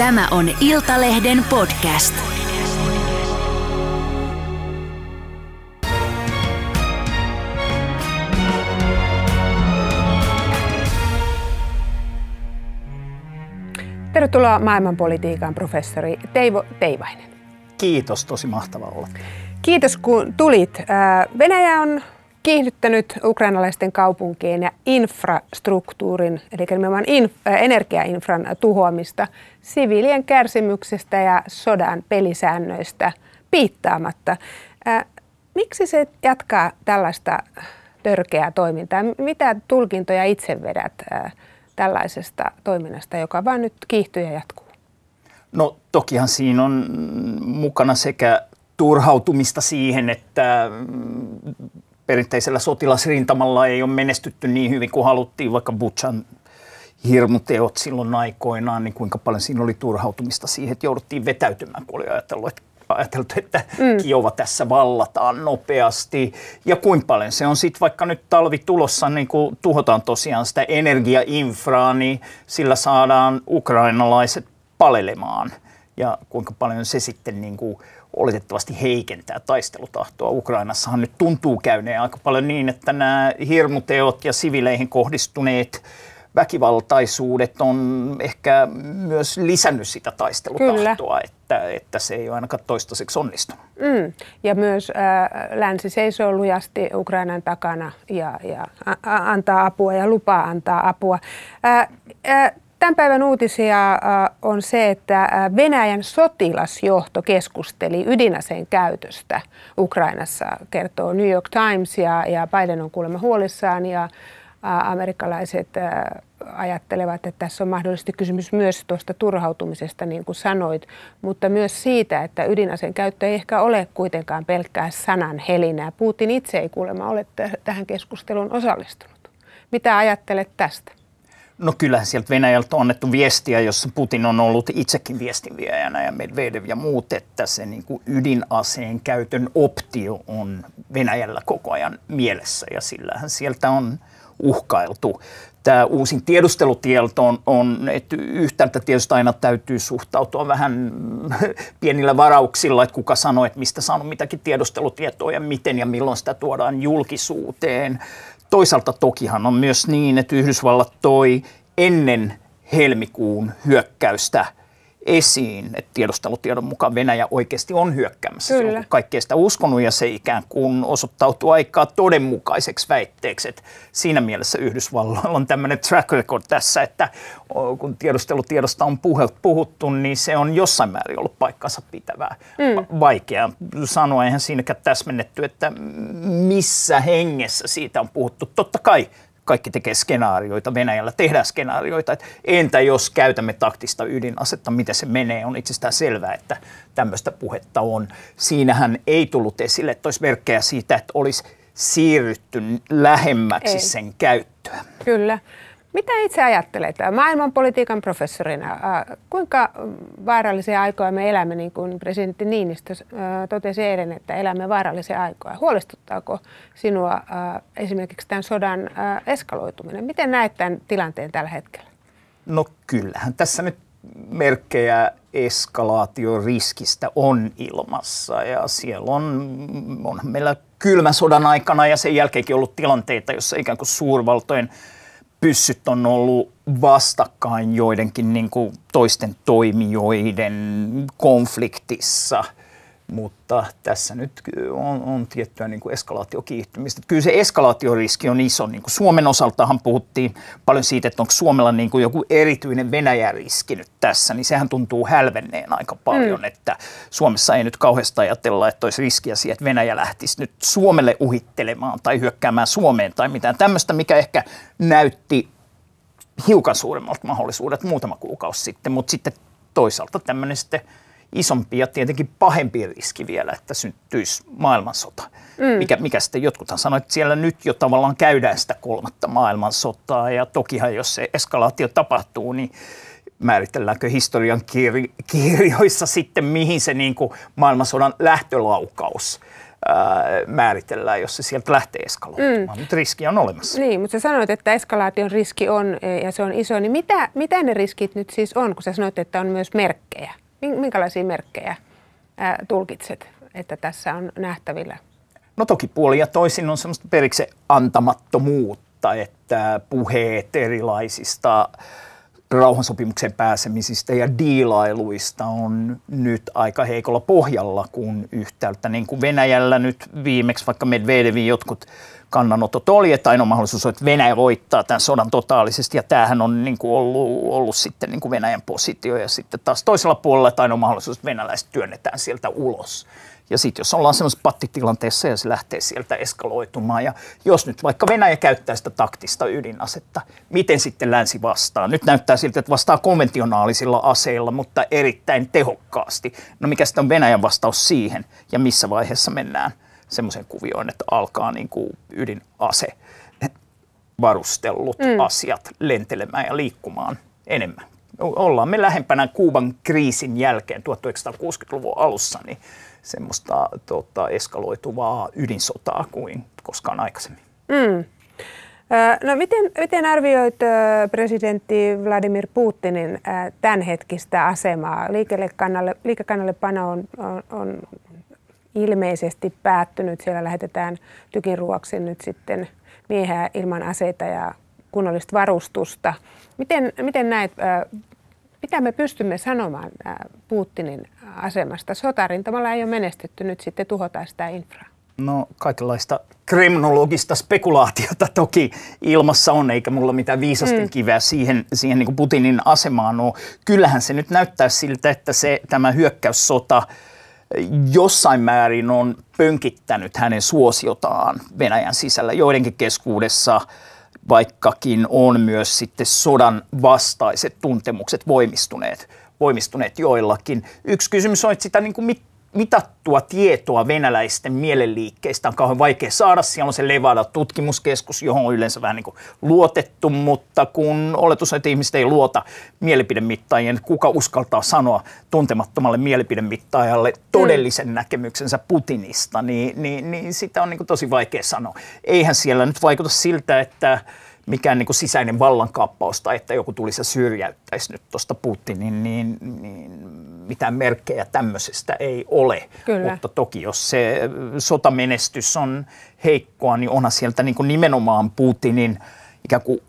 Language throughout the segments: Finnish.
Tämä on Iltalehden podcast. Tervetuloa maailmanpolitiikan professori Teivo Teivainen. Kiitos, tosi mahtava olla. Kiitos kun tulit. Venäjä on kiihdyttänyt ukrainalaisten kaupunkien ja infrastruktuurin, eli nimenomaan inf- energiainfran tuhoamista siviilien kärsimyksestä ja sodan pelisäännöistä piittaamatta. Miksi se jatkaa tällaista törkeää toimintaa? Mitä tulkintoja itse vedät tällaisesta toiminnasta, joka vain nyt kiihtyy ja jatkuu? No tokihan siinä on mukana sekä turhautumista siihen, että perinteisellä sotilasrintamalla ei ole menestytty niin hyvin kuin haluttiin, vaikka Butchan hirmuteot silloin aikoinaan, niin kuinka paljon siinä oli turhautumista siihen, että jouduttiin vetäytymään, kun oli ajatellut, että ajateltu, että mm. Kiova tässä vallataan nopeasti. Ja kuinka paljon se on sitten vaikka nyt talvi tulossa, niin kun tuhotaan tosiaan sitä energiainfraa, niin sillä saadaan ukrainalaiset palelemaan. Ja kuinka paljon se sitten niin kuin oletettavasti heikentää taistelutahtoa. Ukrainassahan nyt tuntuu käyneen aika paljon niin, että nämä hirmuteot ja sivileihin kohdistuneet väkivaltaisuudet on ehkä myös lisännyt sitä taistelutahtoa, että, että se ei ole ainakaan toistaiseksi onnistunut. Mm. Ja myös äh, länsi seisoo lujasti Ukrainan takana ja, ja a, antaa apua ja lupaa antaa apua. Äh, äh, Tämän päivän uutisia on se, että Venäjän sotilasjohto keskusteli ydinaseen käytöstä Ukrainassa, kertoo New York Times, ja, Biden on kuulemma huolissaan, ja amerikkalaiset ajattelevat, että tässä on mahdollisesti kysymys myös tuosta turhautumisesta, niin kuin sanoit, mutta myös siitä, että ydinaseen käyttö ei ehkä ole kuitenkaan pelkkää sanan helinää. Putin itse ei kuulemma ole tähän keskusteluun osallistunut. Mitä ajattelet tästä? No kyllähän sieltä Venäjältä on annettu viestiä, jossa Putin on ollut itsekin viestinviejänä ja Medvedev ja muut, että se niin kuin ydinaseen käytön optio on Venäjällä koko ajan mielessä ja sillähän sieltä on uhkailtu. Tämä uusin tiedustelutielto on, on että yhtäältä tietysti aina täytyy suhtautua vähän pienillä varauksilla, että kuka sanoo, että mistä saanut mitäkin tiedustelutietoa ja miten ja milloin sitä tuodaan julkisuuteen. Toisaalta tokihan on myös niin, että Yhdysvallat toi ennen helmikuun hyökkäystä – esiin, että tiedustelutiedon mukaan Venäjä oikeasti on hyökkäämässä. Kyllä. Se on kaikkea sitä uskonut ja se ikään kuin osoittautuu aikaa todenmukaiseksi väitteeksi. Että siinä mielessä Yhdysvalloilla on tämmöinen track record tässä, että kun tiedustelutiedosta on puhuttu, niin se on jossain määrin ollut paikkansa pitävää. Mm. Vaikea sanoa, eihän siinäkään täsmennetty, että missä hengessä siitä on puhuttu. Totta kai kaikki tekee skenaarioita, Venäjällä tehdään skenaarioita, että entä jos käytämme taktista ydinasetta, miten se menee, on itsestään selvää, että tämmöistä puhetta on. Siinähän ei tullut esille, että olisi merkkejä siitä, että olisi siirrytty lähemmäksi ei. sen käyttöä. Kyllä. Mitä itse ajattelet maailmanpolitiikan professorina? Kuinka vaarallisia aikoja me elämme, niin kuin presidentti Niinistö totesi eilen, että elämme vaarallisia aikoja. Huolestuttaako sinua esimerkiksi tämän sodan eskaloituminen? Miten näet tämän tilanteen tällä hetkellä? No kyllähän tässä nyt merkkejä eskalaatioriskistä on ilmassa ja siellä on, on meillä kylmän sodan aikana ja sen jälkeenkin ollut tilanteita, jossa ikään kuin suurvaltojen pyssyt on ollut vastakkain joidenkin niin kuin toisten toimijoiden konfliktissa – mutta tässä nyt on, on tiettyä niin kuin eskalaatiokiihtymistä. Kyllä se eskalaatioriski on iso. Niin kuin Suomen osaltahan puhuttiin paljon siitä, että onko Suomella niin kuin joku erityinen Venäjä-riski nyt tässä, niin sehän tuntuu hälvenneen aika paljon, mm. että Suomessa ei nyt kauheasti ajatella, että olisi riskiä siihen, että Venäjä lähtisi nyt Suomelle uhittelemaan tai hyökkäämään Suomeen tai mitään tämmöistä, mikä ehkä näytti hiukan suuremmalta mahdollisuudet muutama kuukausi sitten, mutta sitten toisaalta tämmöinen sitten – isompi ja tietenkin pahempi riski vielä, että syntyisi maailmansota. Mm. Mikä, mikä sitten jotkuthan sanoivat, että siellä nyt jo tavallaan käydään sitä kolmatta maailmansotaa ja tokihan jos se eskalaatio tapahtuu, niin määritelläänkö historian kirjoissa sitten, mihin se niin kuin maailmansodan lähtölaukaus ää, määritellään, jos se sieltä lähtee eskaloitumaan. Mm. Mutta riski on olemassa. Niin, mutta sä sanoit, että eskalaation riski on ja se on iso. Niin mitä, mitä ne riskit nyt siis on, kun sä sanoit, että on myös merkkejä? Minkälaisia merkkejä tulkitset, että tässä on nähtävillä? No toki puoli ja toisin on semmoista periksi antamattomuutta, että puheet erilaisista rauhansopimukseen pääsemisistä ja diilailuista on nyt aika heikolla pohjalla, kun yhtäältä niin kuin Venäjällä nyt viimeksi vaikka Medvedevin jotkut kannanotot oli, että ainoa mahdollisuus on, että Venäjä voittaa tämän sodan totaalisesti ja tämähän on niin kuin ollut, ollut sitten niin kuin Venäjän positio ja sitten taas toisella puolella, että ainoa mahdollisuus, että venäläiset työnnetään sieltä ulos. Ja sitten jos ollaan semmoisessa pattitilanteessa ja se lähtee sieltä eskaloitumaan ja jos nyt vaikka Venäjä käyttää sitä taktista ydinasetta, miten sitten länsi vastaa? Nyt näyttää siltä, että vastaa konventionaalisilla aseilla, mutta erittäin tehokkaasti. No mikä sitten on Venäjän vastaus siihen ja missä vaiheessa mennään semmoisen kuvioon, että alkaa niin kuin ydinase varustellut mm. asiat lentelemään ja liikkumaan enemmän. Ollaan me lähempänä Kuuban kriisin jälkeen 1960-luvun alussa, niin semmoista tota, eskaloituvaa ydinsotaa kuin koskaan aikaisemmin. Mm. No miten, miten arvioit presidentti Vladimir Putinin tämänhetkistä asemaa? Liikekannalle, liikekannallepano on, on, on ilmeisesti päättynyt. Siellä lähetetään tykiruoksi nyt sitten miehiä ilman aseita ja kunnollista varustusta. Miten, miten näet, mitä me pystymme sanomaan Putinin asemasta? Sotarintamalla ei ole menestetty, nyt sitten tuhotaan sitä infraa. No kaikenlaista kremnologista spekulaatiota toki ilmassa on, eikä mulla mitään viisasten mm. kiveä siihen, siihen niin kuin Putinin asemaan ole. Kyllähän se nyt näyttää siltä, että se, tämä hyökkäyssota jossain määrin on pönkittänyt hänen suosiotaan Venäjän sisällä. Joidenkin keskuudessa vaikkakin on myös sitten sodan vastaiset tuntemukset voimistuneet, voimistuneet joillakin. Yksi kysymys on, että sitä niin kuin mit, mitattua tietoa venäläisten mielenliikkeistä on kauhean vaikea saada. Siellä on se Levada-tutkimuskeskus, johon on yleensä vähän niin kuin luotettu, mutta kun oletus on, että ihmiset ei luota mielipidemittaajien, että kuka uskaltaa sanoa tuntemattomalle mielipidemittaajalle todellisen mm. näkemyksensä Putinista, niin, niin, niin sitä on niin kuin tosi vaikea sanoa. Eihän siellä nyt vaikuta siltä, että mikään niin kuin sisäinen vallankaappaus tai että joku tulisi ja syrjäyttäisi nyt tuosta Putinin, niin, niin mitään merkkejä tämmöisestä ei ole. Kyllä. Mutta toki jos se sotamenestys on heikkoa, niin onhan sieltä niin kuin nimenomaan Putinin ikään kuin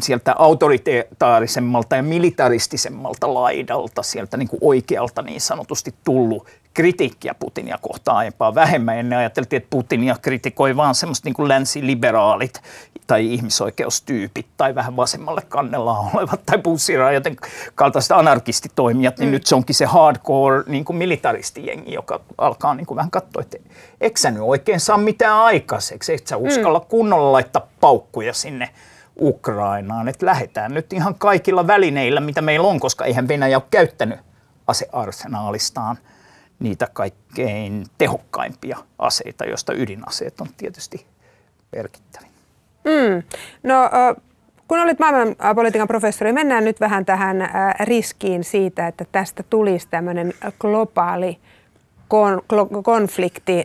sieltä autoritaarisemmalta ja militaristisemmalta laidalta, sieltä niin kuin oikealta niin sanotusti tullut kritiikkiä Putinia kohtaan aiempaa vähemmän. Ennen ajateltiin, että Putinia kritikoi vaan semmoista niin kuin länsiliberaalit tai ihmisoikeustyypit tai vähän vasemmalle kannella olevat tai bussirajojen kaltaiset anarkistitoimijat, niin mm. nyt se onkin se hardcore niin kuin militaristijengi, joka alkaa niin kuin vähän katsoa, että eikö sä nyt oikein saa mitään aikaiseksi, eikö sä mm. uskalla mm. kunnolla laittaa paukkuja sinne Ukrainaan, että lähdetään nyt ihan kaikilla välineillä, mitä meillä on, koska eihän Venäjä ole käyttänyt asearsenaalistaan niitä kaikkein tehokkaimpia aseita, joista ydinaseet on tietysti merkittäviä. Mm. No, kun olit maailmanpolitiikan professori, mennään nyt vähän tähän riskiin siitä, että tästä tulisi tämmöinen globaali konflikti.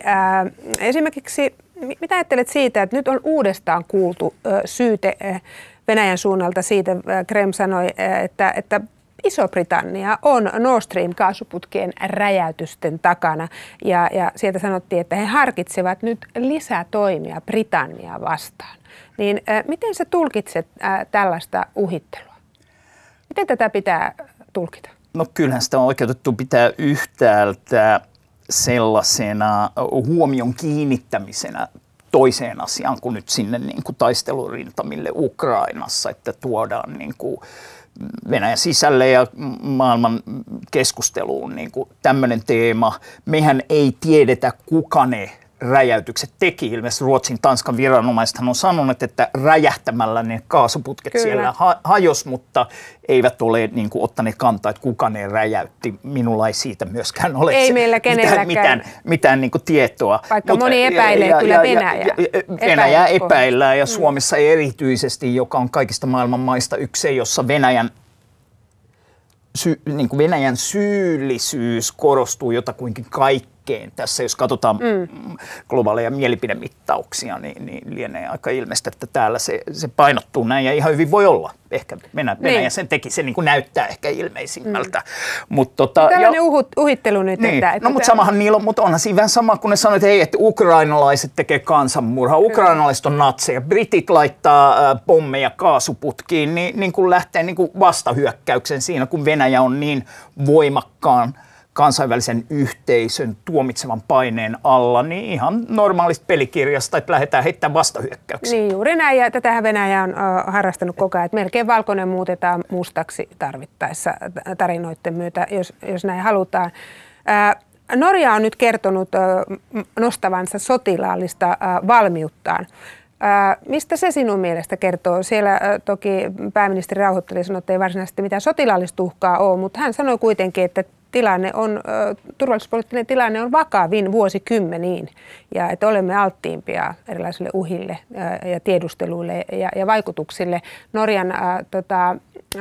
Esimerkiksi, mitä ajattelet siitä, että nyt on uudestaan kuultu syyte Venäjän suunnalta siitä, Krem sanoi, että, että Iso-Britannia on Nord Stream-kaasuputkien räjäytysten takana ja, ja sieltä sanottiin, että he harkitsevat nyt lisätoimia Britanniaa vastaan. Niin äh, miten sä tulkitset äh, tällaista uhittelua? Miten tätä pitää tulkita? No kyllähän sitä on oikeutettu pitää yhtäältä sellaisena huomion kiinnittämisenä toiseen asiaan kuin nyt sinne niin kuin taistelurintamille Ukrainassa, että tuodaan niin kuin Venäjän sisälle ja maailman keskusteluun niin kuin tämmöinen teema. Mehän ei tiedetä, kuka ne räjäytykset teki. Ilmeisesti Ruotsin, Tanskan viranomaiset on sanonut, että räjähtämällä ne kaasuputket Kyllä. siellä ha- hajos, mutta eivät ole niin kuin, ottaneet kantaa, että kuka ne räjäytti. Minulla ei siitä myöskään ole ei meillä mitään, mitään, mitään niin kuin tietoa. Vaikka mutta, moni epäilee ja, kyllä ja, Venäjää. Ja, ja, Venäjää epäillään ja mm. Suomessa erityisesti, joka on kaikista maailman maista yksi, jossa Venäjän sy, niin kuin Venäjän syyllisyys korostuu jotakuinkin kaikki jälkeen tässä, jos katsotaan mm. globaaleja mielipidemittauksia, niin, niin lienee aika ilmeistä, että täällä se, se painottuu näin ja ihan hyvin voi olla. Ehkä Venäjä, Venäjä niin. sen teki, se niin kuin näyttää ehkä ilmeisimmältä. Mm. Mut, tota, Tällainen ja, uhut, uhittelu nyt. Niin. Että, että no mutta samahan niillä on, mutta onhan siinä vähän sama, kun ne sanoivat, että hei, että ukrainalaiset tekee kansanmurhaa, ukrainalaiset on natseja, britit laittaa äh, pommeja kaasuputkiin, niin, niin kuin lähtee niin kuin vastahyökkäyksen siinä, kun Venäjä on niin voimakkaan kansainvälisen yhteisön tuomitsevan paineen alla, niin ihan normaalista pelikirjasta, että lähdetään heittämään vastahyökkäyksiä. Niin juuri näin, ja tätähän Venäjä on harrastanut koko ajan, että melkein valkoinen muutetaan mustaksi tarvittaessa tarinoiden myötä, jos, jos näin halutaan. Norja on nyt kertonut nostavansa sotilaallista valmiuttaan. Mistä se sinun mielestä kertoo? Siellä toki pääministeri rauhoitteli sanoi, että ei varsinaisesti mitään sotilaallista uhkaa ole, mutta hän sanoi kuitenkin, että tilanne on, turvallisuuspoliittinen tilanne on vakavin vuosikymmeniin ja että olemme alttiimpia erilaisille uhille ja tiedusteluille ja, ja vaikutuksille. Norjan ä, tota,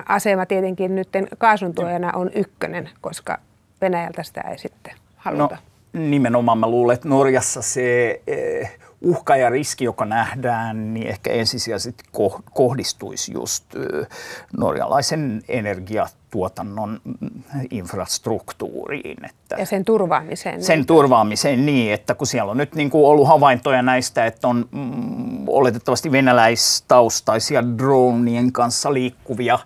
asema tietenkin nyt kaasuntuojana on ykkönen, koska Venäjältä sitä ei sitten haluta. No, nimenomaan mä luulen, että Norjassa se... Eh, uhka ja riski, joka nähdään, niin ehkä ensisijaisesti kohdistuisi just norjalaisen energiatuotannon infrastruktuuriin. Että ja sen turvaamiseen. Sen niin. turvaamiseen niin, että kun siellä on nyt niin kuin ollut havaintoja näistä, että on mm, oletettavasti venäläistaustaisia dronien kanssa liikkuvia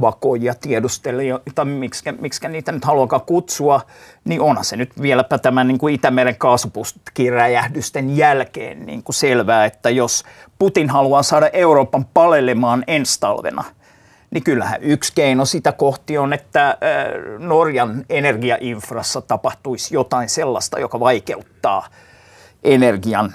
vakoja, tiedustelijoita, miksi, miksi niitä nyt haluakaan kutsua, niin onhan se nyt vieläpä tämän niin kuin Itämeren kaasuputkiräjähdysten jälkeen niin kuin selvää, että jos Putin haluaa saada Euroopan palelemaan ensi talvena, niin kyllähän yksi keino sitä kohti on, että Norjan energiainfrassa tapahtuisi jotain sellaista, joka vaikeuttaa energian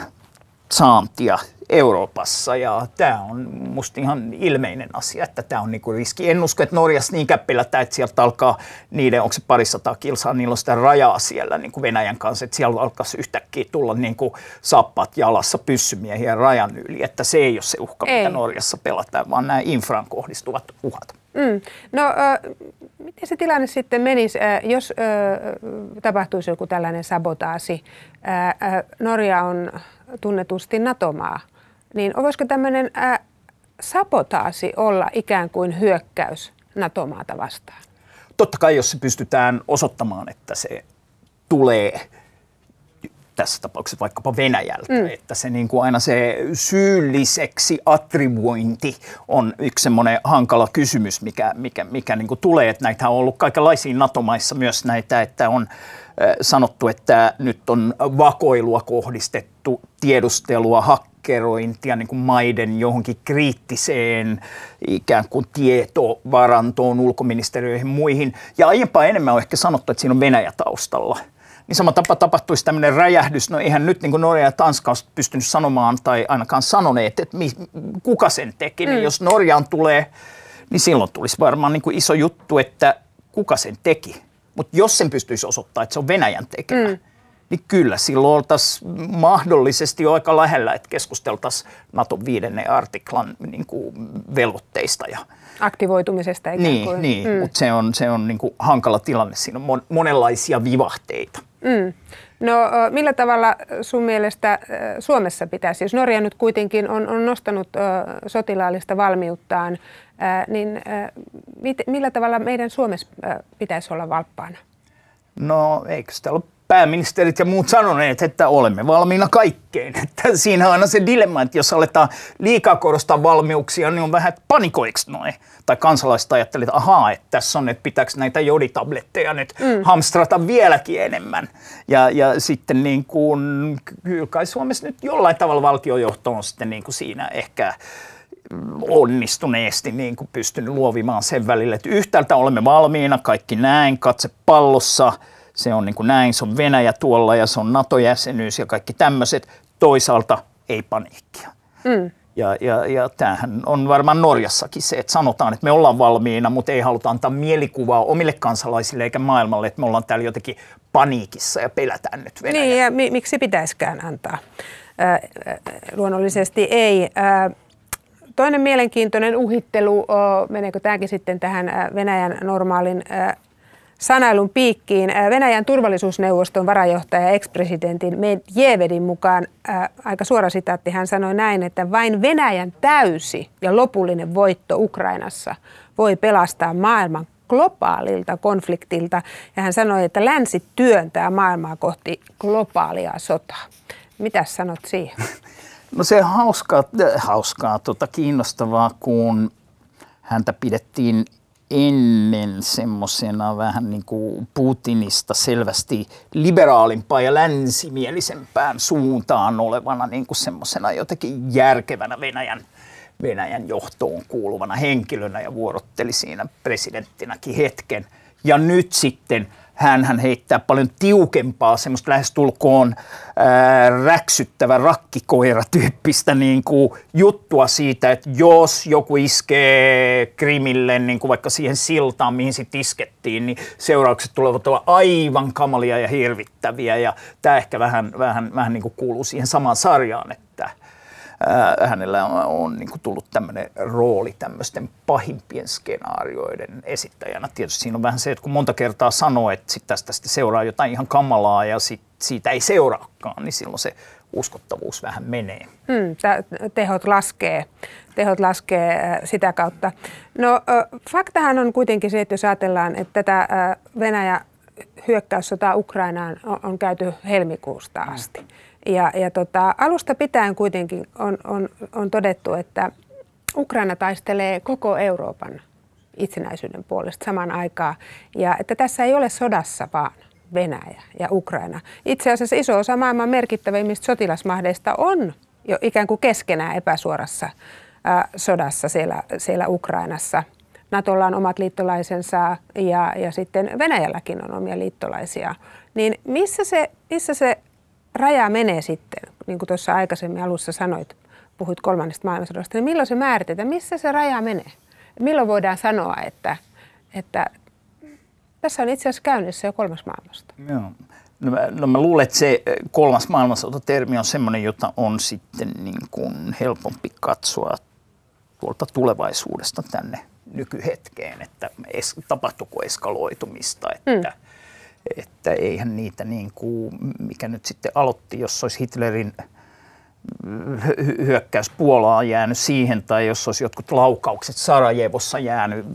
saantia Euroopassa ja tämä on musta ihan ilmeinen asia, että tämä on niinku riski. En usko, että Norjassa niinkään pelätään, että sieltä alkaa niiden, onko se parisataa kilsaa, niillä on sitä rajaa siellä niin kuin Venäjän kanssa, että siellä alkaisi yhtäkkiä tulla niin kuin sappat jalassa pyssymiehiä rajan yli, että se ei ole se uhka, ei. mitä Norjassa pelataan, vaan nämä infraan kohdistuvat uhat. Mm. No, äh, miten se tilanne sitten menisi, äh, jos äh, tapahtuisi joku tällainen sabotaasi? Äh, äh, Norja on tunnetusti NATO-maa niin voisiko tämmöinen ää, sapotaasi olla ikään kuin hyökkäys NATO-maata vastaan? Totta kai, jos se pystytään osoittamaan, että se tulee tässä tapauksessa vaikkapa Venäjältä, mm. että se niin kuin aina se syylliseksi attribuointi on yksi semmoinen hankala kysymys, mikä, mikä, mikä niin kuin tulee, että näitä on ollut kaikenlaisia NATO-maissa myös näitä, että on sanottu, että nyt on vakoilua kohdistettu, tiedustelua, hak- hakkerointia niin kuin maiden johonkin kriittiseen ikään kuin tietovarantoon, ulkoministeriöihin muihin. Ja aiempaa enemmän on ehkä sanottu, että siinä on Venäjä taustalla. Niin sama tapa tapahtuisi tämmöinen räjähdys. No eihän nyt niin kuin Norja ja Tanska olisi pystynyt sanomaan tai ainakaan sanoneet, että mi, kuka sen teki. Niin mm. Niin jos Norjaan tulee, niin silloin tulisi varmaan niin kuin iso juttu, että kuka sen teki. Mutta jos sen pystyisi osoittamaan, että se on Venäjän tekemä, mm niin kyllä silloin oltaisiin mahdollisesti jo aika lähellä, että keskusteltaisiin Naton viidennen artiklan niin kuin velvoitteista. Ja, Aktivoitumisesta ikään niin, kuin. Niin, mm. mutta se on, se on niin kuin hankala tilanne. Siinä on monenlaisia vivahteita. Mm. No millä tavalla sun mielestä Suomessa pitäisi, jos Norja nyt kuitenkin on, on nostanut sotilaallista valmiuttaan, niin millä tavalla meidän Suomessa pitäisi olla valppaana? No eikö sitä ole pääministerit ja muut sanoneet, että olemme valmiina kaikkeen. Että siinä on aina se dilemma, että jos aletaan liikaa korostaa valmiuksia, niin on vähän, että panikoiko noin. Tai kansalaiset ajattelevat, että ahaa, että tässä on, että pitääkö näitä joditabletteja nyt mm. hamstrata vieläkin enemmän. Ja, ja sitten niin kuin, kyllä kai Suomessa nyt jollain tavalla valtiojohto on sitten niin kuin siinä ehkä onnistuneesti niin kuin pystynyt luovimaan sen välille, että yhtäältä olemme valmiina, kaikki näin, katse pallossa – se on niin kuin näin, se on Venäjä tuolla ja se on NATO-jäsenyys ja kaikki tämmöiset. Toisaalta ei paniikkia. Mm. Ja, ja, ja tämähän on varmaan Norjassakin se, että sanotaan, että me ollaan valmiina, mutta ei haluta antaa mielikuvaa omille kansalaisille eikä maailmalle, että me ollaan täällä jotenkin paniikissa ja pelätään nyt Venäjä. Niin, ja mi- miksi pitäisikään antaa? Äh, luonnollisesti ei. Äh, toinen mielenkiintoinen uhittelu, meneekö tämäkin sitten tähän Venäjän normaalin sanailun piikkiin. Venäjän turvallisuusneuvoston varajohtaja ex-presidentin Medvedevin mukaan, ää, aika suora sitaatti, hän sanoi näin, että vain Venäjän täysi ja lopullinen voitto Ukrainassa voi pelastaa maailman globaalilta konfliktilta. Ja hän sanoi, että länsi työntää maailmaa kohti globaalia sotaa. Mitä sanot siihen? No se hauskaa, hauskaa tota, kiinnostavaa, kun häntä pidettiin ennen semmoisena vähän niin kuin Putinista selvästi liberaalimpaa ja länsimielisempään suuntaan olevana niin kuin semmoisena jotenkin järkevänä Venäjän, Venäjän johtoon kuuluvana henkilönä ja vuorotteli siinä presidenttinäkin hetken. Ja nyt sitten – hän heittää paljon tiukempaa, semmoista lähestulkoon ää, räksyttävä rakkikoira-tyyppistä niin kuin juttua siitä, että jos joku iskee Krimille, niin kuin vaikka siihen siltaan, mihin sitten iskettiin, niin seuraukset tulevat olla aivan kamalia ja hirvittäviä. Ja tämä ehkä vähän, vähän, vähän niin kuin kuuluu siihen samaan sarjaan, että – hänellä on, on niin kuin tullut tämmöinen rooli tämmöisten pahimpien skenaarioiden esittäjänä. Tietysti siinä on vähän se, että kun monta kertaa sanoo, että sit tästä sitten seuraa jotain ihan kamalaa ja sit siitä ei seuraakaan, niin silloin se uskottavuus vähän menee. Hmm, tehot laskee, tehot laskee sitä kautta. No faktahan on kuitenkin se, että jos ajatellaan, että tätä Venäjä hyökkäyssotaa Ukrainaan on, käyty helmikuusta asti. Hmm. Ja, ja tota, alusta pitäen kuitenkin on, on, on todettu, että Ukraina taistelee koko Euroopan itsenäisyyden puolesta saman aikaa. Ja että tässä ei ole sodassa vaan Venäjä ja Ukraina. Itse asiassa iso osa maailman merkittävimmistä sotilasmahdeista on jo ikään kuin keskenään epäsuorassa ää, sodassa siellä, siellä Ukrainassa. Natolla on omat liittolaisensa ja, ja sitten Venäjälläkin on omia liittolaisia. Niin missä se, missä se raja menee sitten, niin kuin tuossa aikaisemmin alussa sanoit, puhuit kolmannesta maailmansodasta, niin milloin se määritetään, missä se raja menee? Milloin voidaan sanoa, että, että tässä on itse asiassa käynnissä jo kolmas maailmasta? Joo. No mä, no mä luulen, että se kolmas maailmansota-termi on sellainen, jota on sitten niin kuin helpompi katsoa tuolta tulevaisuudesta tänne nykyhetkeen, että es, tapahtuuko eskaloitumista, että mm että eihän niitä niin kuin, mikä nyt sitten aloitti, jos olisi Hitlerin hyökkäys Puolaan jäänyt siihen, tai jos olisi jotkut laukaukset Sarajevossa jäänyt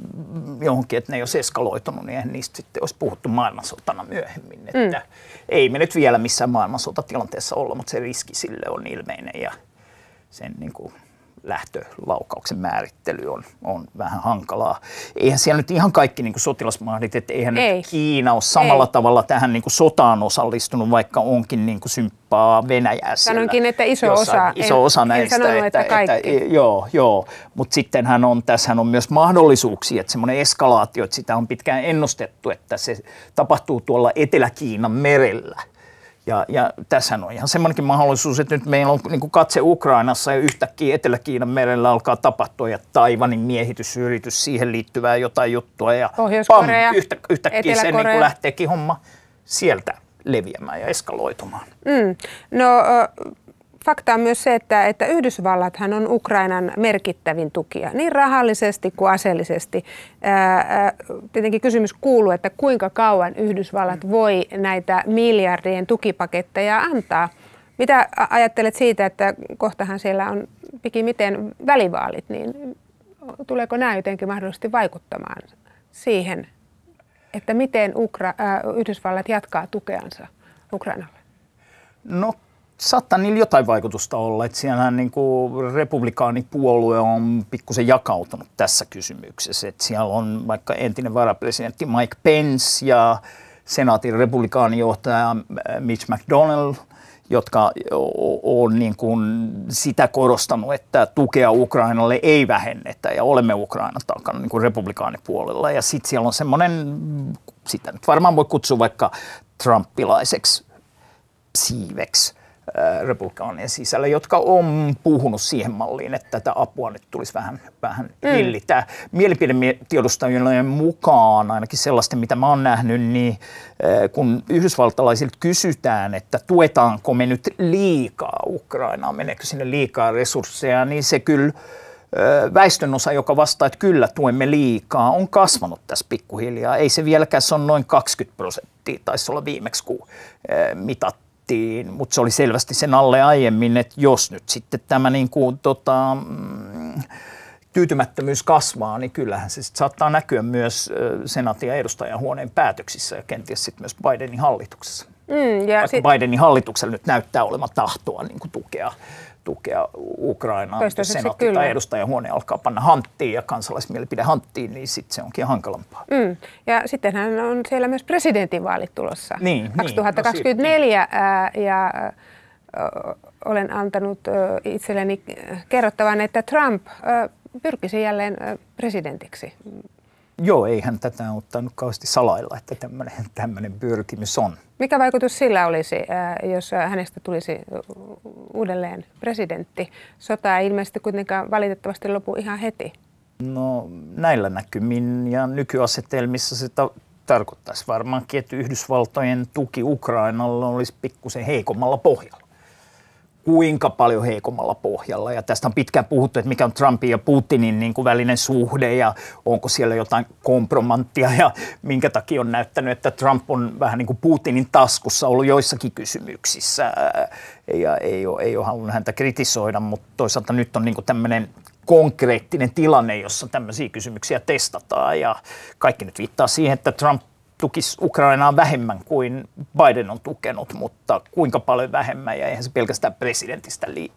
johonkin, että ne ei olisi eskaloitunut, niin eihän niistä sitten olisi puhuttu maailmansotana myöhemmin. Että mm. Ei me nyt vielä missään maailmansotatilanteessa olla, mutta se riski sille on ilmeinen ja sen niin kuin lähtölaukauksen määrittely on, on vähän hankalaa. Eihän siellä nyt ihan kaikki niin sotilasmahdit, että eihän Ei. nyt Kiina ole samalla Ei. tavalla tähän niin sotaan osallistunut, vaikka onkin niin symppaa Venäjää Sanoinkin, että iso osa. Iso en, osa näistä. En sanonut, että, että, kaikki. Että, joo, joo. mutta sittenhän on, tässähän on myös mahdollisuuksia, että semmoinen eskalaatio, että sitä on pitkään ennustettu, että se tapahtuu tuolla Etelä-Kiinan merellä – ja, ja tässä on ihan semmoinenkin mahdollisuus, että nyt meillä on niin katse Ukrainassa ja yhtäkkiä Etelä-Kiinan merellä alkaa tapahtua ja Taivanin miehitysyritys, siihen liittyvää jotain juttua ja pam, yhtä, yhtäkkiä se niin kuin lähteekin homma sieltä leviämään ja eskaloitumaan. Mm. No fakta on myös se, että, että Yhdysvallathan on Ukrainan merkittävin tukija, niin rahallisesti kuin aseellisesti. Ää, tietenkin kysymys kuuluu, että kuinka kauan Yhdysvallat voi näitä miljardien tukipaketteja antaa. Mitä ajattelet siitä, että kohtahan siellä on pikimiten välivaalit, niin tuleeko nämä jotenkin mahdollisesti vaikuttamaan siihen, että miten Ukra- äh, Yhdysvallat jatkaa tukeansa Ukrainalle? No saattaa niillä jotain vaikutusta olla, että siellä niin kuin republikaanipuolue on pikkusen jakautunut tässä kysymyksessä. Että siellä on vaikka entinen varapresidentti Mike Pence ja senaatin republikaanijohtaja Mitch McDonnell, jotka on niin kuin sitä korostanut, että tukea Ukrainalle ei vähennetä ja olemme Ukrainan takana niin kuin republikaanipuolella. Ja sitten siellä on semmoinen, sitä nyt varmaan voi kutsua vaikka trumpilaiseksi siiveksi, republikaanien sisällä, jotka on puhunut siihen malliin, että tätä apua nyt tulisi vähän, vähän mm. hillitä. Mielipidetiedustajien mukaan, ainakin sellaisten mitä mä oon nähnyt, niin kun yhdysvaltalaisilta kysytään, että tuetaanko me nyt liikaa Ukrainaa, meneekö sinne liikaa resursseja, niin se kyllä väestönosa, joka vastaa, että kyllä tuemme liikaa, on kasvanut tässä pikkuhiljaa. Ei se vieläkään, se on noin 20 prosenttia, taisi olla viimeksi kun mitattiin, mutta se oli selvästi sen alle aiemmin, että jos nyt sitten tämä niin kuin, tota, mm, tyytymättömyys kasvaa, niin kyllähän se sit saattaa näkyä myös senaatin ja edustajahuoneen päätöksissä ja kenties sitten myös Bidenin hallituksessa. Mm, ja sit... Bidenin hallituksella nyt näyttää olevan tahtoa niin kuin tukea tukea Ukrainaa, jos senaatti tai edustajahuone alkaa panna hanttiin ja kansalaismielipide hanttiin, niin sitten se onkin hankalampaa. Mm. Ja sittenhän on siellä myös presidentinvaalit tulossa niin, 2024 niin, no ää, ja ä, olen antanut ä, itselleni kerrottavan, että Trump ä, pyrkisi jälleen presidentiksi. Joo, eihän tätä ottanut kauheasti salailla, että tämmöinen pyrkimys on. Mikä vaikutus sillä olisi, jos hänestä tulisi uudelleen presidentti? Sota ei ilmeisesti kuitenkaan valitettavasti lopu ihan heti. No näillä näkymin ja nykyasetelmissa se ta- tarkoittaisi varmaankin, että Yhdysvaltojen tuki Ukrainalle olisi pikkusen heikommalla pohjalla kuinka paljon heikommalla pohjalla. Ja tästä on pitkään puhuttu, että mikä on Trumpin ja Putinin niin kuin välinen suhde ja onko siellä jotain kompromanttia ja minkä takia on näyttänyt, että Trump on vähän niin kuin Putinin taskussa ollut joissakin kysymyksissä ja ei ole, ei ole halunnut häntä kritisoida, mutta toisaalta nyt on niin kuin tämmöinen konkreettinen tilanne, jossa tämmöisiä kysymyksiä testataan ja kaikki nyt viittaa siihen, että Trump tukisi Ukrainaa vähemmän kuin Biden on tukenut, mutta kuinka paljon vähemmän ja eihän se pelkästään presidentistä li-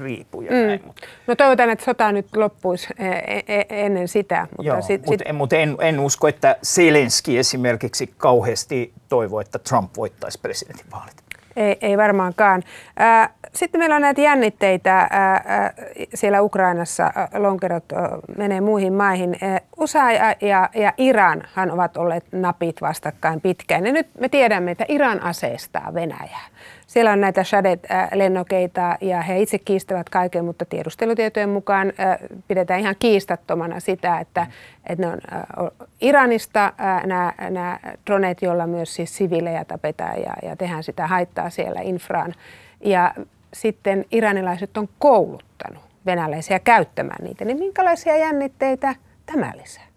riipu. Ja mm. näin. No toivotaan, että sota nyt loppuisi e, e, e, ennen sitä. Mutta, Joo, sit, mutta, sit... mutta en, en usko, että Zelenski esimerkiksi kauheasti toivoo, että Trump voittaisi presidentinvaalit. Ei, ei varmaankaan. Sitten meillä on näitä jännitteitä siellä Ukrainassa. Lonkerot menee muihin maihin. USA ja, ja, ja Iranhan ovat olleet napit vastakkain pitkään. Ja nyt me tiedämme, että Iran aseistaa Venäjää. Siellä on näitä Shadet-lennokeita ja he itse kiistävät kaiken, mutta tiedustelutietojen mukaan pidetään ihan kiistattomana sitä, että, että ne on Iranista nämä, nämä droneet, joilla myös siis sivilejä tapetaan ja, ja tehdään sitä haittaa siellä infraan. Ja sitten iranilaiset on kouluttanut venäläisiä käyttämään niitä, niin minkälaisia jännitteitä tämä lisää?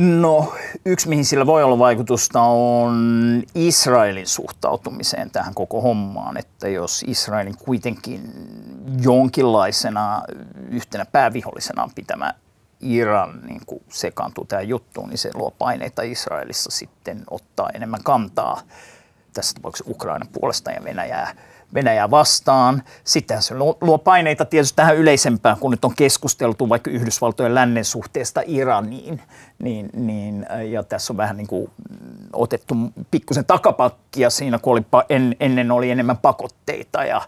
No, yksi mihin sillä voi olla vaikutusta on Israelin suhtautumiseen tähän koko hommaan, että jos Israelin kuitenkin jonkinlaisena yhtenä päävihollisena pitämä Iran niin kuin sekaantuu tähän juttuun, niin se luo paineita Israelissa sitten ottaa enemmän kantaa tässä tapauksessa Ukrainan puolesta ja Venäjää Venäjää vastaan. Sitten se luo paineita tietysti tähän yleisempään, kun nyt on keskusteltu vaikka Yhdysvaltojen lännen suhteesta Iraniin. Niin, niin, ja tässä on vähän niin kuin otettu pikkusen takapakkia siinä, kun oli, en, ennen oli enemmän pakotteita ja,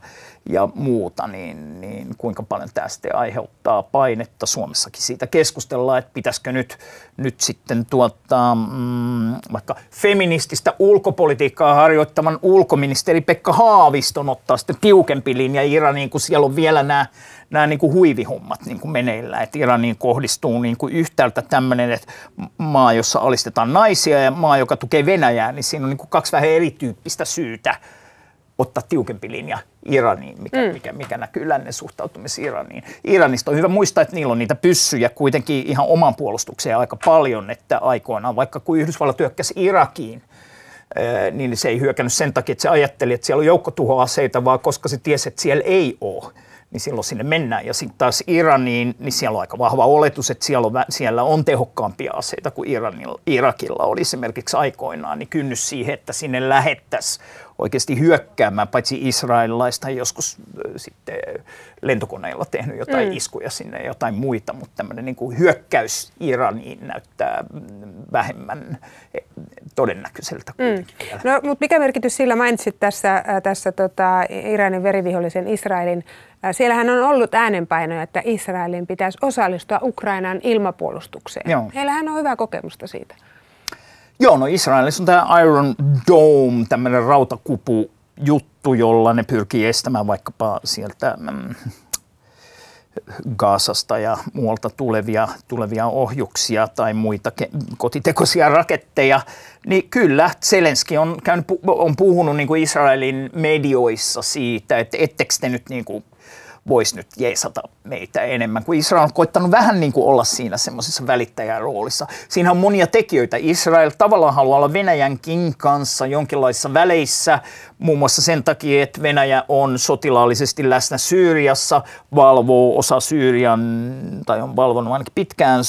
ja muuta, niin, niin kuinka paljon tämä sitten aiheuttaa painetta. Suomessakin siitä keskustellaan, että pitäisikö nyt, nyt sitten tuottaa mm, vaikka feminististä ulkopolitiikkaa harjoittavan ulkoministeri Pekka Haaviston ottaa sitten tiukempi linja Iraniin, kun siellä on vielä nämä nämä niin kuin huivihommat niin kuin meneillä. Että Iraniin kohdistuu niin kuin yhtäältä tämmöinen, että maa, jossa alistetaan naisia ja maa, joka tukee Venäjää, niin siinä on niin kuin kaksi vähän erityyppistä syytä ottaa tiukempi linja Iraniin, mikä, mm. mikä, mikä näkyy lännen suhtautumissa Iraniin. Iranista on hyvä muistaa, että niillä on niitä pyssyjä kuitenkin ihan oman puolustukseen aika paljon, että aikoinaan, vaikka kun Yhdysvallat työkkäsi Irakiin, niin se ei hyökännyt sen takia, että se ajatteli, että siellä on joukkotuhoaseita, vaan koska se tiesi, että siellä ei ole niin silloin sinne mennään. Ja sitten taas Iraniin, niin siellä on aika vahva oletus, että siellä on, siellä on tehokkaampia aseita kuin Iranilla, Irakilla oli esimerkiksi aikoinaan, niin kynnys siihen, että sinne lähettäisiin oikeasti hyökkäämään, paitsi israelilaista joskus sitten lentokoneilla tehnyt jotain mm. iskuja sinne ja jotain muita, mutta tämmöinen niin kuin hyökkäys Iraniin näyttää vähemmän eh, todennäköiseltä mm. No, mutta mikä merkitys sillä mainitsit tässä, tässä tota, Iranin verivihollisen Israelin Siellähän on ollut äänenpainoja, että Israelin pitäisi osallistua Ukrainan ilmapuolustukseen. Joo. Heillähän on hyvää kokemusta siitä. Joo, no Israelissa on tämä Iron Dome, tämmöinen rautakupu juttu, jolla ne pyrkii estämään vaikkapa sieltä mm, Gaasasta ja muualta tulevia, tulevia ohjuksia tai muita ke- kotitekoisia raketteja, niin kyllä Zelenski on, käynyt, on puhunut niin kuin Israelin medioissa siitä, että ettekö te nyt niin kuin voisi nyt jeesata meitä enemmän, kun Israel on koittanut vähän niin kuin olla siinä semmoisessa välittäjän roolissa. Siinä on monia tekijöitä. Israel tavallaan haluaa olla Venäjänkin kanssa jonkinlaisissa väleissä, muun muassa sen takia, että Venäjä on sotilaallisesti läsnä Syyriassa, valvoo osa Syyrian, tai on valvonut ainakin pitkään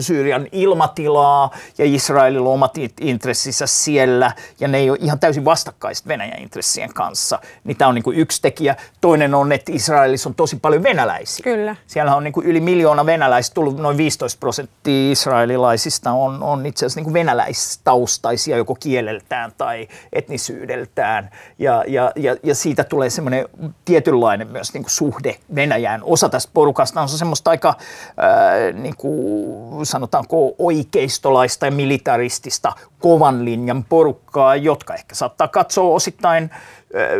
Syyrian ilmatilaa, ja Israelilla on omat intressissä siellä, ja ne ei ole ihan täysin vastakkaiset Venäjän intressien kanssa. Niin tämä on niin kuin yksi tekijä. Toinen on, että Israelissa on tosi paljon venäläisiä. Kyllä. Siellä on niin kuin yli miljoona venäläistä, tullut noin 15 prosenttia israelilaisista on, on itse asiassa niin kuin venäläistaustaisia joko kieleltään tai etnisyydeltään. Ja, ja, ja, ja siitä tulee semmoinen tietynlainen myös niin kuin suhde Venäjään. Osa tästä porukasta on semmoista aika, ää, niin kuin, sanotaanko, oikeistolaista ja militaristista kovan linjan porukkaa, jotka ehkä saattaa katsoa osittain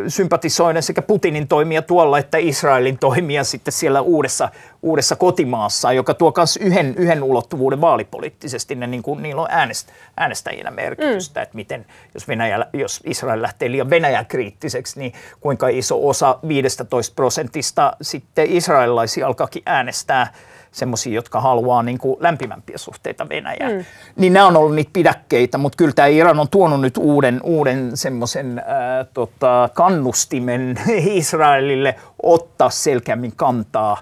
sympatisoinen sekä Putinin toimia tuolla että Israelin toimia sitten siellä uudessa, uudessa kotimaassa, joka tuo myös yhden, yhden ulottuvuuden vaalipoliittisesti. Ne, niin kuin, niillä on äänest, äänestäjillä merkitystä, mm. että miten, jos, Venäjä, jos Israel lähtee liian Venäjä kriittiseksi, niin kuinka iso osa 15 prosentista sitten israelilaisia alkaakin äänestää semmoisia, jotka haluaa niin kuin lämpimämpiä suhteita Venäjään. Mm. Niin nämä on ollut niitä pidäkkeitä, mutta kyllä tämä Iran on tuonut nyt uuden, uuden semmoisen äh, tota, kannustimen Israelille ottaa selkeämmin kantaa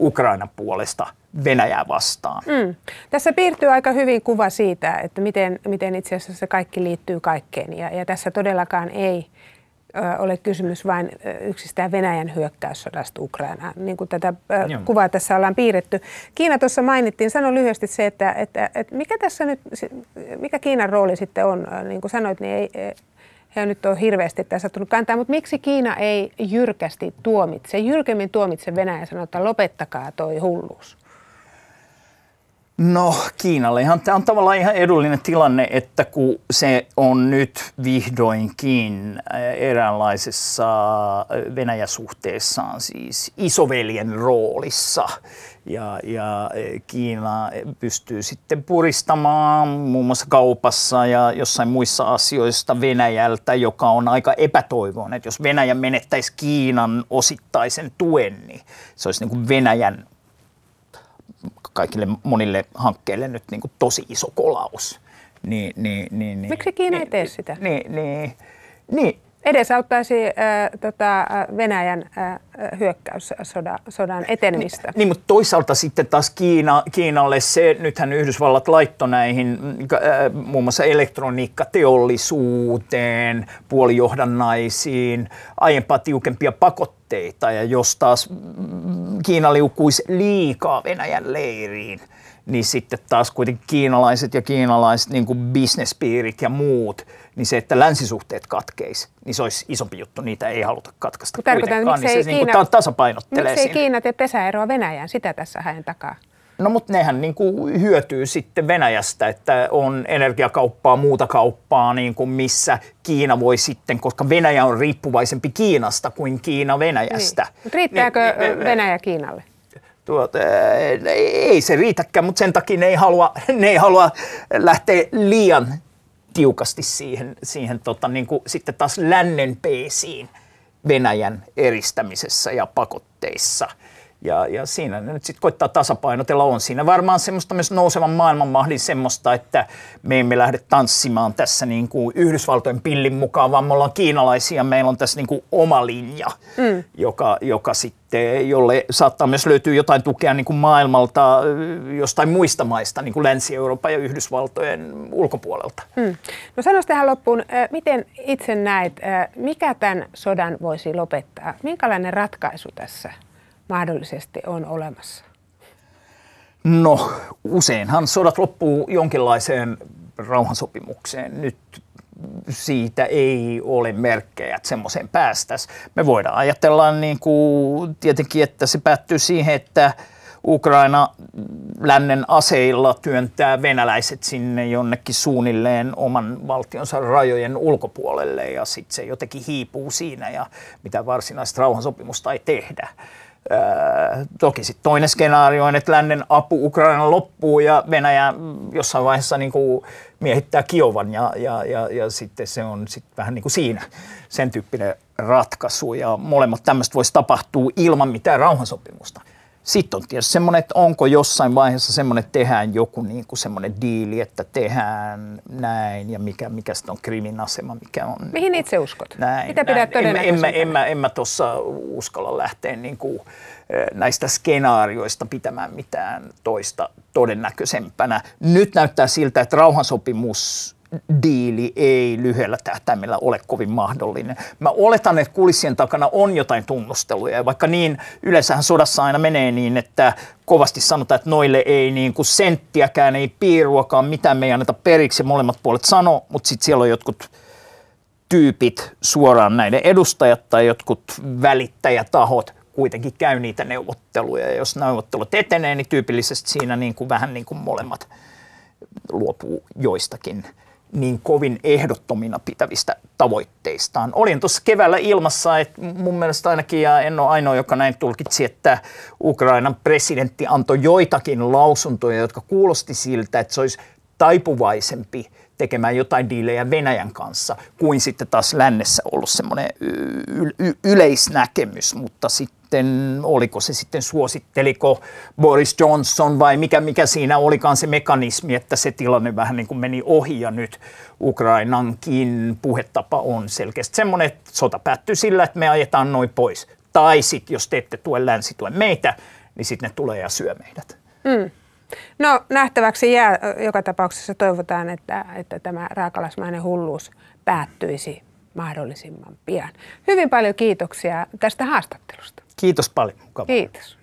Ukrainan puolesta Venäjää vastaan. Mm. Tässä piirtyy aika hyvin kuva siitä, että miten, miten itse asiassa se kaikki liittyy kaikkeen. Ja, ja tässä todellakaan ei ole kysymys vain yksistään Venäjän hyökkäyssodasta Ukrainaan, niin kuin tätä Joo. kuvaa tässä ollaan piirretty. Kiina tuossa mainittiin, sano lyhyesti se, että, että, että mikä tässä nyt, mikä Kiinan rooli sitten on, niin kuin sanoit, niin ei, he nyt on hirveästi tässä tullut kantaa, mutta miksi Kiina ei jyrkästi tuomitse, jyrkemmin tuomitse Venäjä sanoo, että lopettakaa toi hulluus? No Kiinallehan tämä on tavallaan ihan edullinen tilanne, että kun se on nyt vihdoinkin äh, eräänlaisessa äh, Venäjä-suhteessaan siis isoveljen roolissa ja, ja äh, Kiina pystyy sitten puristamaan muun muassa kaupassa ja jossain muissa asioista Venäjältä, joka on aika epätoivoinen. Että jos Venäjä menettäisi Kiinan osittaisen tuen, niin se olisi niin kuin Venäjän kaikille monille hankkeille nyt niin kuin tosi iso kolaus. Niin, niin, niin, niin, Miksi Kiina niin, ei tee sitä? Niin, niin, niin, edesauttaisi äh, tota, Venäjän äh, hyökkäyssodan etenemistä. Niin, mutta toisaalta sitten taas Kiina, Kiinalle se, nythän Yhdysvallat laittoi näihin äh, muun muassa elektroniikkateollisuuteen, puolijohdannaisiin, aiempaa tiukempia pakotteita, ja jos taas Kiina liukkuisi liikaa Venäjän leiriin, niin sitten taas kuitenkin kiinalaiset ja kiinalaiset niin kuin bisnespiirit ja muut, niin se, että länsisuhteet katkeisi, niin se olisi isompi juttu. Niitä ei haluta katkaista kuitenkaan. Niin se Kiina, niin kuin tasapainottelee Miksi ei Kiina tee pesäeroa Venäjään? Sitä tässä hänen takaa. No mutta nehän niin kuin hyötyy sitten Venäjästä, että on energiakauppaa, muuta kauppaa, niin kuin missä Kiina voi sitten, koska Venäjä on riippuvaisempi Kiinasta kuin Kiina Venäjästä. Niin. Riittääkö niin, Venäjä Kiinalle? Tuota, ei se riitäkään, mutta sen takia ne ei halua, ne ei halua lähteä liian tiukasti siihen, siihen tota, niin kuin sitten taas lännen peesiin Venäjän eristämisessä ja pakotteissa. Ja, ja siinä ne nyt sitten koittaa tasapainotella. On siinä varmaan semmoista myös nousevan maailmanmahdin semmoista, että me emme lähde tanssimaan tässä niin kuin Yhdysvaltojen pillin mukaan, vaan me ollaan kiinalaisia, meillä on tässä niin kuin oma linja, mm. joka, joka sitten, jolle saattaa myös löytyä jotain tukea niin kuin maailmalta jostain muista maista, niin kuin Länsi-Euroopan ja Yhdysvaltojen ulkopuolelta. Mm. No sanoisi tähän loppuun, miten itse näet, mikä tämän sodan voisi lopettaa? Minkälainen ratkaisu tässä mahdollisesti on olemassa? No useinhan sodat loppuu jonkinlaiseen rauhansopimukseen. Nyt siitä ei ole merkkejä, että semmoiseen päästäisiin. Me voidaan ajatella niin kuin, tietenkin, että se päättyy siihen, että Ukraina lännen aseilla työntää venäläiset sinne jonnekin suunnilleen oman valtionsa rajojen ulkopuolelle ja sitten se jotenkin hiipuu siinä ja mitä varsinaista rauhansopimusta ei tehdä toki sitten toinen skenaario on, että lännen apu Ukraina loppuu ja Venäjä jossain vaiheessa niin kuin miehittää Kiovan ja, ja, ja, ja sitten se on sit vähän niin kuin siinä sen tyyppinen ratkaisu ja molemmat tämmöistä voisi tapahtua ilman mitään rauhansopimusta. Sitten on tietysti semmoinen, että onko jossain vaiheessa semmoinen, että tehdään joku niin kuin semmoinen diili, että tehdään näin ja mikä, mikä sitten on krimin asema, mikä on. Mihin itse uskot? Näin, Mitä pidät näin. En, en, mä, en, mä, en mä tuossa uskalla lähteä niin kuin, näistä skenaarioista pitämään mitään toista todennäköisempänä. Nyt näyttää siltä, että rauhansopimus diili ei lyhyellä tähtäimellä ole kovin mahdollinen. Mä oletan, että kulissien takana on jotain tunnusteluja, ja vaikka niin yleensähän sodassa aina menee niin, että kovasti sanotaan, että noille ei niin kuin senttiäkään, ei piiruakaan, mitään me ei anneta periksi, molemmat puolet sano, mutta sitten siellä on jotkut tyypit, suoraan näiden edustajat tai jotkut välittäjätahot, kuitenkin käy niitä neuvotteluja, ja jos neuvottelut etenee, niin tyypillisesti siinä niin kuin vähän niin kuin molemmat luopuu joistakin niin kovin ehdottomina pitävistä tavoitteistaan. Olin tuossa keväällä ilmassa, että mun mielestä ainakin, ja en ole ainoa, joka näin tulkitsi, että Ukrainan presidentti antoi joitakin lausuntoja, jotka kuulosti siltä, että se olisi taipuvaisempi tekemään jotain diilejä Venäjän kanssa, kuin sitten taas lännessä ollut semmoinen yleisnäkemys, mutta sitten sitten, oliko se sitten, suositteliko Boris Johnson vai mikä, mikä siinä olikaan se mekanismi, että se tilanne vähän niin kuin meni ohi ja nyt Ukrainankin puhetapa on selkeästi semmoinen, että sota päättyy sillä, että me ajetaan noin pois. Tai sitten, jos te ette tue länsi, tue meitä, niin sitten ne tulee ja syö meidät. Mm. No nähtäväksi jää joka tapauksessa toivotaan, että, että tämä raakalaismainen hulluus päättyisi mahdollisimman pian. Hyvin paljon kiitoksia tästä haastattelusta. Kiitos paljon. Mukavaa. Kiitos.